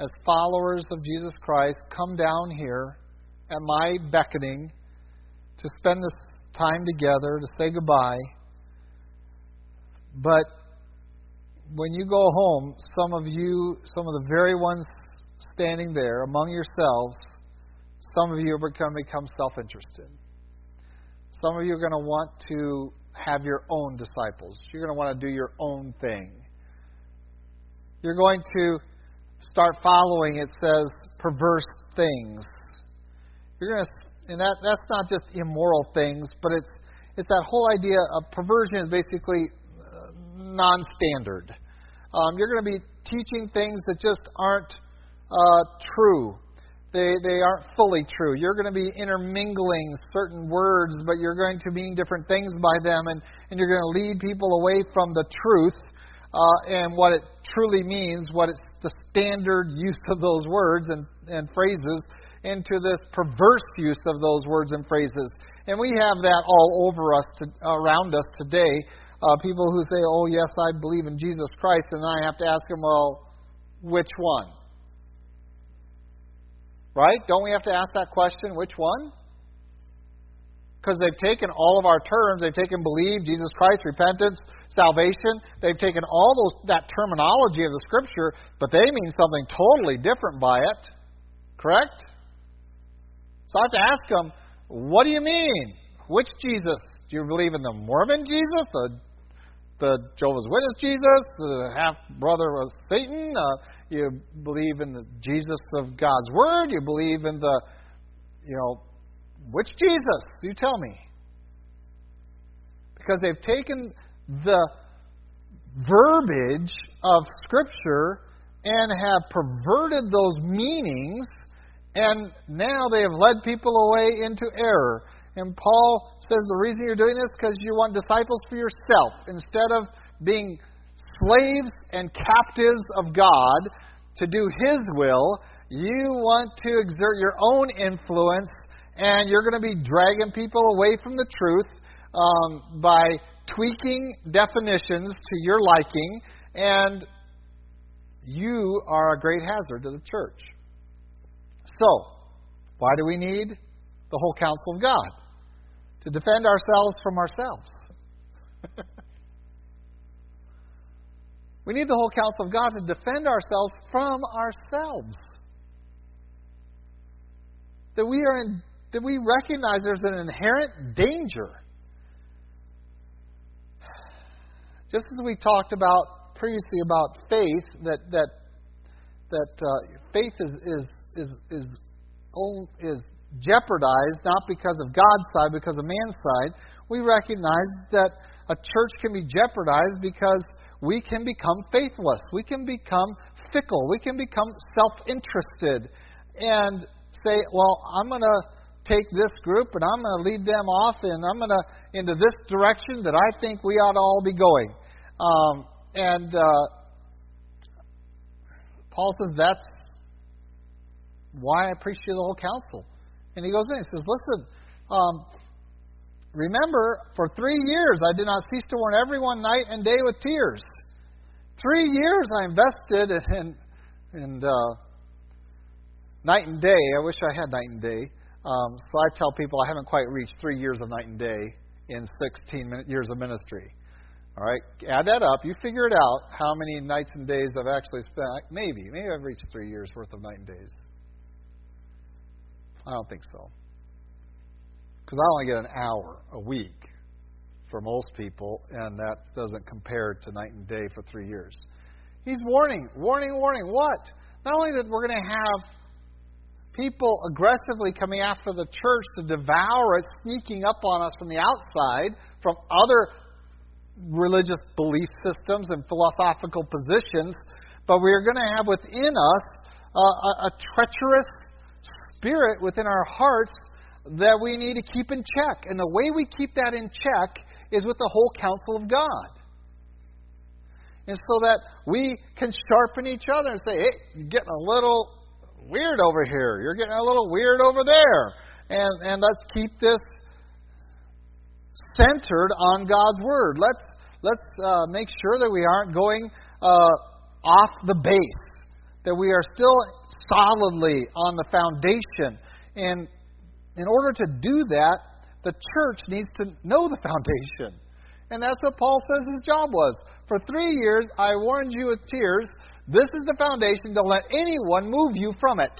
as followers of Jesus Christ, come down here at my beckoning to spend this time together, to say goodbye. But when you go home, some of you, some of the very ones standing there among yourselves, some of you are going to become self interested. Some of you are going to want to have your own disciples. You're going to want to do your own thing. You're going to start following, it says, perverse things. You're going to, and that, that's not just immoral things, but it's, it's that whole idea of perversion is basically uh, non standard. Um, you're going to be teaching things that just aren't uh, true. They, they aren't fully true. You're going to be intermingling certain words, but you're going to mean different things by them, and, and you're going to lead people away from the truth uh, and what it truly means, what it's the standard use of those words and, and phrases, into this perverse use of those words and phrases. And we have that all over us, to, around us today. Uh, people who say, "Oh yes, I believe in Jesus Christ," and I have to ask them, "Well, which one?" Right? Don't we have to ask that question? Which one? Because they've taken all of our terms. They've taken believe, Jesus Christ, repentance, salvation. They've taken all those that terminology of the Scripture, but they mean something totally different by it. Correct? So I have to ask them, what do you mean? Which Jesus? Do you believe in the Mormon Jesus, the the Jehovah's Witness Jesus, the half brother of Satan? Uh, you believe in the Jesus of God's Word? You believe in the, you know, which Jesus? You tell me. Because they've taken the verbiage of Scripture and have perverted those meanings, and now they have led people away into error. And Paul says the reason you're doing this is because you want disciples for yourself. Instead of being slaves and captives of God to do His will, you want to exert your own influence, and you're going to be dragging people away from the truth um, by tweaking definitions to your liking, and you are a great hazard to the church. So, why do we need the whole counsel of God? To defend ourselves from ourselves. <laughs> we need the whole counsel of God to defend ourselves from ourselves. That we are in, that we recognize there's an inherent danger Just as we talked about previously about faith, that that that uh, faith is is is is is jeopardized not because of God's side, because of man's side. We recognize that a church can be jeopardized because we can become faithless. We can become fickle. We can become self-interested and say, "Well, I'm going to take this group and I'm going to lead them off and I'm going to into this direction that I think we ought to all be going." Um, and uh, Paul says that's why I preach to the whole counsel. And he goes in and he says, Listen, um, remember, for three years I did not cease to warn everyone night and day with tears. Three years I invested in, in uh, night and day. I wish I had night and day. Um, so I tell people I haven't quite reached three years of night and day in 16 years of ministry. All right, add that up. You figure it out how many nights and days I've actually spent. Maybe, maybe I've reached three years worth of night and days. I don't think so. Because I only get an hour a week for most people, and that doesn't compare to night and day for three years. He's warning, warning, warning. What? Not only that we're going to have people aggressively coming after the church to devour it, sneaking up on us from the outside, from other religious belief systems and philosophical positions, but we are going to have within us uh, a, a treacherous spirit within our hearts that we need to keep in check. And the way we keep that in check is with the whole counsel of God. And so that we can sharpen each other and say, hey, you're getting a little weird over here. You're getting a little weird over there. And, and let's keep this centered on God's Word. Let's, let's uh, make sure that we aren't going uh, off the base, that we are still solidly on the foundation. And in order to do that, the church needs to know the foundation. And that's what Paul says his job was. For three years, I warned you with tears. This is the foundation. Don't let anyone move you from it.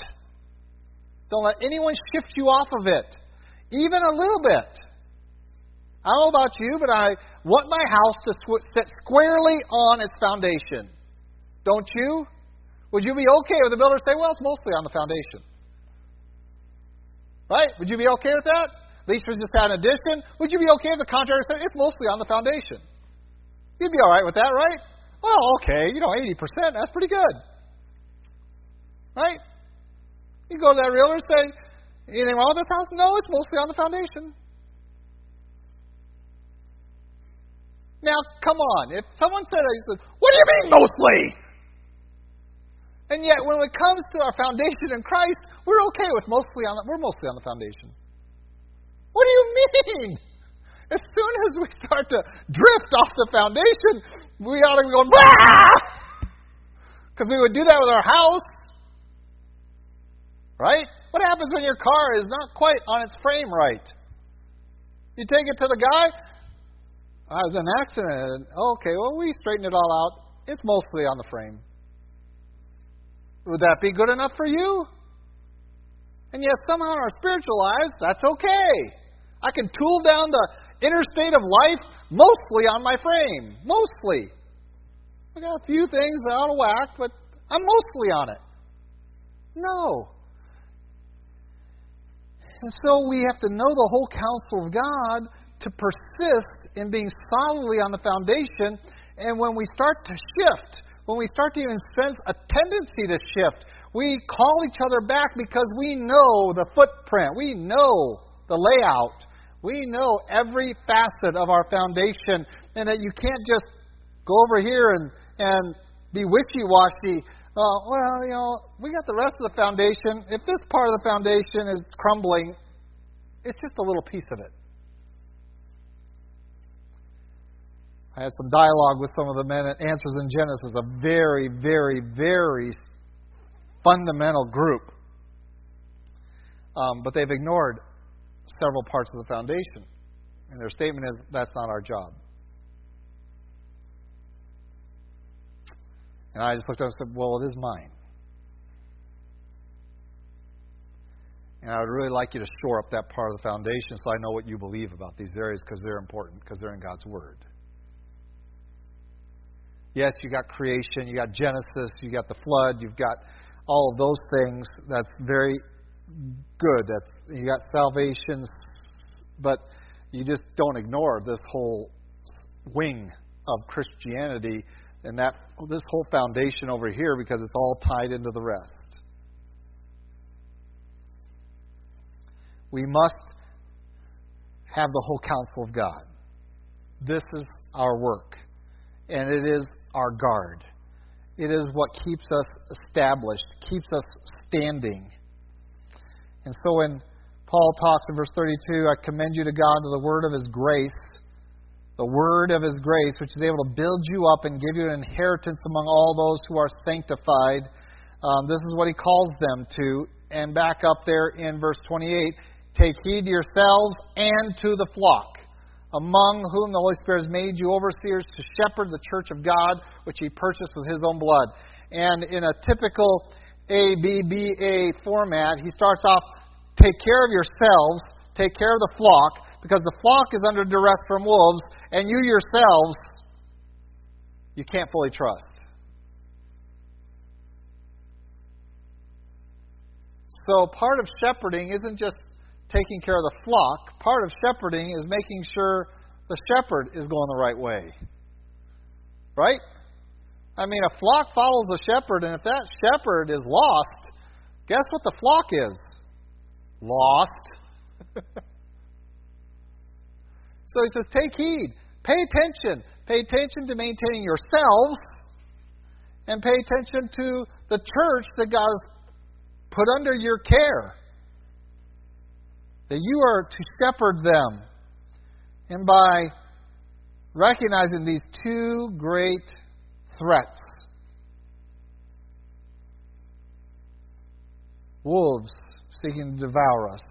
Don't let anyone shift you off of it, even a little bit. I don't know about you, but I want my house to sit squarely on its foundation. Don't you? Would you be okay with the builder say, well, it's mostly on the foundation? Right? Would you be okay with that? At least we just had an addition. Would you be okay if the contractor said it's mostly on the foundation? You'd be all right with that, right? Well, okay, you know, 80%, that's pretty good. Right? You go to that realtor and say, anything wrong with this house? No, it's mostly on the foundation. Now, come on. If someone said, I said, what do you mean mostly? And yet, when it comes to our foundation in Christ, we're okay with mostly on the, we're mostly on the foundation. What do you mean? As soon as we start to drift off the foundation, we ought to be going, ah! because we would do that with our house. Right? What happens when your car is not quite on its frame right? You take it to the guy. I was in an accident. Okay, well, we straightened it all out. It's mostly on the frame. Would that be good enough for you? And yet, somehow in our spiritual lives, that's okay. I can tool down the interstate of life mostly on my frame. Mostly. I got a few things out of whack, but I'm mostly on it. No. And so we have to know the whole counsel of God to persist in being solidly on the foundation. And when we start to shift, when we start to even sense a tendency to shift, we call each other back because we know the footprint, we know the layout, we know every facet of our foundation, and that you can't just go over here and, and be wishy washy. Uh, well, you know, we got the rest of the foundation. If this part of the foundation is crumbling, it's just a little piece of it. I had some dialogue with some of the men at Answers in Genesis, a very, very, very fundamental group. Um, but they've ignored several parts of the foundation. And their statement is that's not our job. And I just looked up and said, well, it is mine. And I would really like you to shore up that part of the foundation so I know what you believe about these areas because they're important, because they're in God's Word. Yes, you got creation, you got Genesis, you got the flood, you've got all of those things. That's very good. That's you got salvation, but you just don't ignore this whole wing of Christianity and that this whole foundation over here because it's all tied into the rest. We must have the whole counsel of God. This is our work, and it is our guard. It is what keeps us established, keeps us standing. And so when Paul talks in verse 32, I commend you to God to the word of his grace, the word of his grace, which is able to build you up and give you an inheritance among all those who are sanctified. Um, this is what he calls them to. And back up there in verse 28, take heed to yourselves and to the flock among whom the Holy Spirit has made you overseers to shepherd the church of God, which he purchased with his own blood. And in a typical ABBA format, he starts off, take care of yourselves, take care of the flock, because the flock is under duress from wolves, and you yourselves, you can't fully trust. So part of shepherding isn't just taking care of the flock. Part of shepherding is making sure the shepherd is going the right way. Right? I mean, a flock follows the shepherd, and if that shepherd is lost, guess what the flock is? Lost. <laughs> so he says, take heed, pay attention. Pay attention to maintaining yourselves, and pay attention to the church that God has put under your care. That you are to shepherd them. And by recognizing these two great threats wolves seeking to devour us,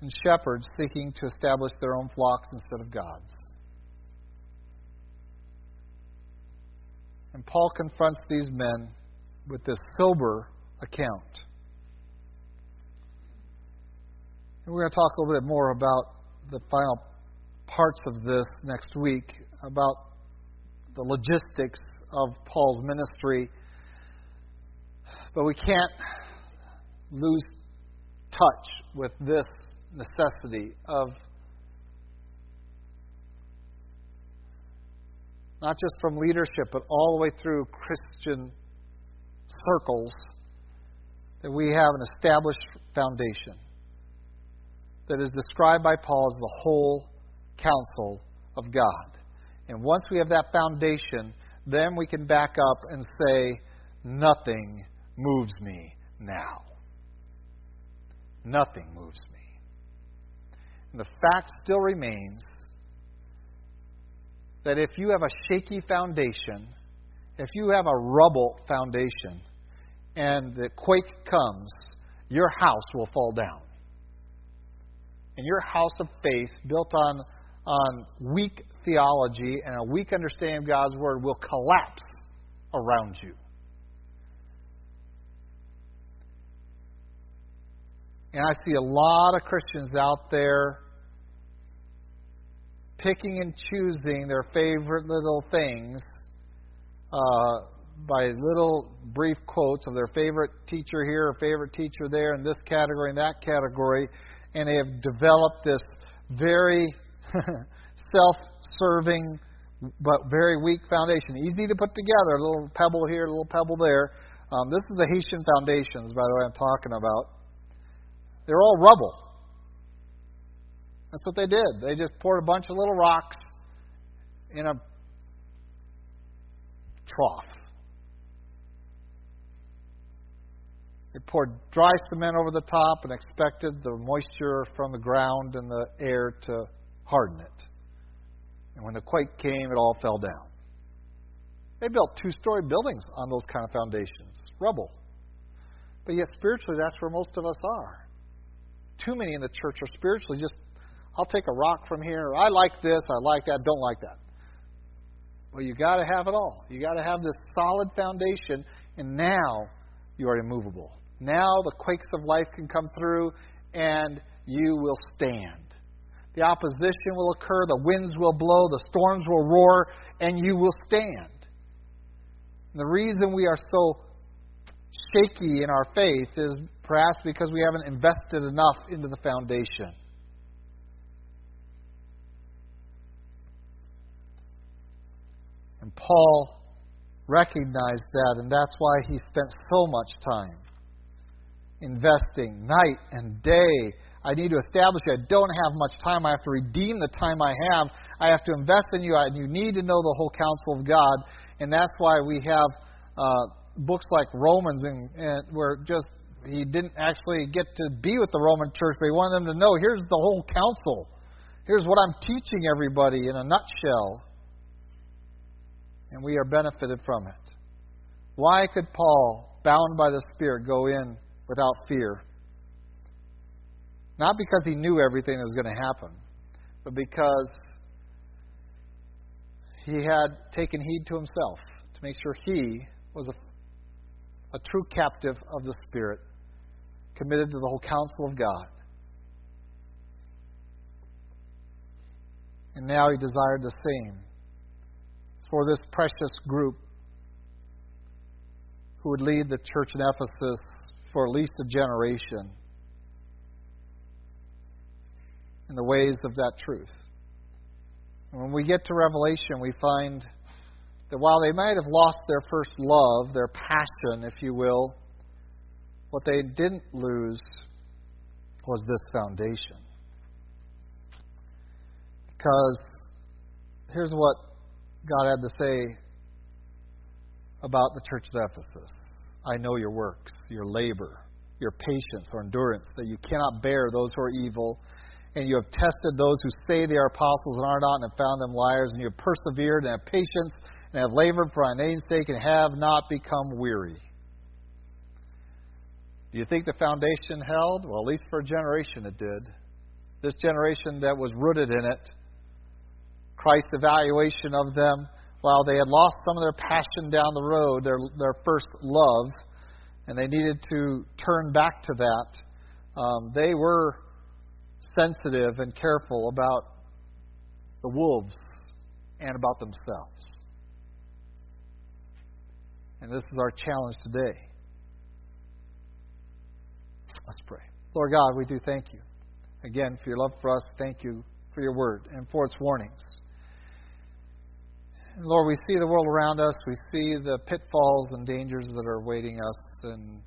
and shepherds seeking to establish their own flocks instead of God's. And Paul confronts these men with this sober account. And we're going to talk a little bit more about the final parts of this next week, about the logistics of Paul's ministry. But we can't lose touch with this necessity of not just from leadership, but all the way through Christian circles, that we have an established foundation that is described by Paul as the whole counsel of God. And once we have that foundation, then we can back up and say, Nothing moves me now. Nothing moves me. And the fact still remains that if you have a shaky foundation, if you have a rubble foundation, and the quake comes, your house will fall down. And your house of faith, built on, on weak theology and a weak understanding of God's Word, will collapse around you. And I see a lot of Christians out there picking and choosing their favorite little things uh, by little brief quotes of their favorite teacher here or favorite teacher there in this category and that category, and they have developed this very <laughs> self serving but very weak foundation. Easy to put together, a little pebble here, a little pebble there. Um, this is the Haitian foundations, by the way, I'm talking about. They're all rubble. That's what they did. They just poured a bunch of little rocks in a trough. They poured dry cement over the top and expected the moisture from the ground and the air to harden it. And when the quake came, it all fell down. They built two story buildings on those kind of foundations rubble. But yet, spiritually, that's where most of us are too many in the church are spiritually just, I'll take a rock from here. I like this. I like that. Don't like that. Well, you got to have it all. You got to have this solid foundation, and now you are immovable. Now the quakes of life can come through, and you will stand. The opposition will occur, the winds will blow, the storms will roar, and you will stand. And the reason we are so shaky in our faith is perhaps because we haven't invested enough into the foundation. And Paul recognized that, and that's why he spent so much time investing night and day. I need to establish I don't have much time. I have to redeem the time I have. I have to invest in you, and you need to know the whole counsel of God. And that's why we have uh, books like Romans, and, and where just he didn't actually get to be with the Roman church, but he wanted them to know here's the whole counsel. Here's what I'm teaching everybody in a nutshell. And we are benefited from it. Why could Paul, bound by the Spirit, go in without fear? Not because he knew everything that was going to happen, but because he had taken heed to himself to make sure he was a, a true captive of the Spirit committed to the whole counsel of God. And now he desired the same for this precious group who would lead the church in Ephesus for at least a generation. in the ways of that truth. And when we get to Revelation, we find that while they might have lost their first love, their passion, if you will, what they didn't lose was this foundation. Because here's what God had to say about the church of Ephesus I know your works, your labor, your patience or endurance, that you cannot bear those who are evil. And you have tested those who say they are apostles and are not, and have found them liars. And you have persevered and have patience and have labored for my name's sake and have not become weary. Do you think the foundation held? Well, at least for a generation it did. This generation that was rooted in it, Christ's evaluation of them, while they had lost some of their passion down the road, their, their first love, and they needed to turn back to that, um, they were sensitive and careful about the wolves and about themselves. And this is our challenge today. Let's pray. Lord God, we do thank you again for your love for us. Thank you for your word and for its warnings. And Lord, we see the world around us. We see the pitfalls and dangers that are awaiting us, and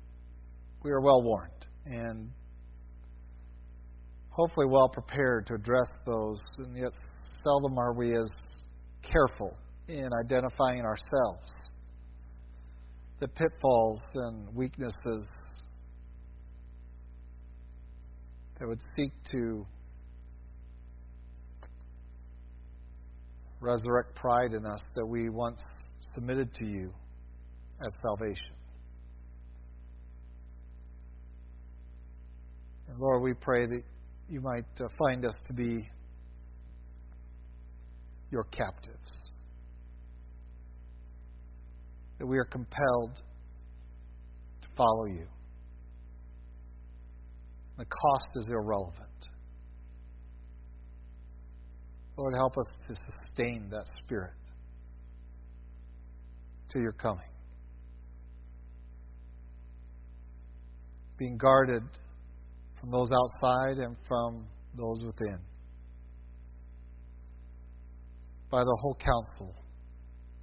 we are well warned and hopefully well prepared to address those. And yet, seldom are we as careful in identifying ourselves the pitfalls and weaknesses that would seek to resurrect pride in us that we once submitted to you as salvation. And Lord, we pray that you might uh, find us to be your captives that we are compelled to follow you. The cost is irrelevant. Lord, help us to sustain that spirit till your coming. Being guarded from those outside and from those within by the whole counsel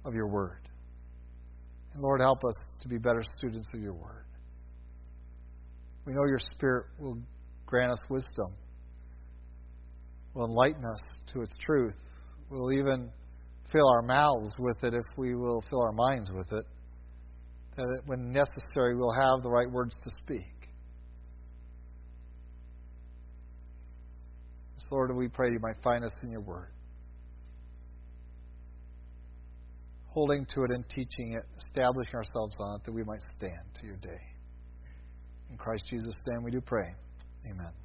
of your word. And Lord, help us to be better students of your word. We know your Spirit will grant us wisdom, will enlighten us to its truth, We'll even fill our mouths with it if we will fill our minds with it. That when necessary, we'll have the right words to speak. So, Lord, we pray you might find us in your word. holding to it and teaching it, establishing ourselves on it, that we might stand to your day. In Christ Jesus' name we do pray. Amen.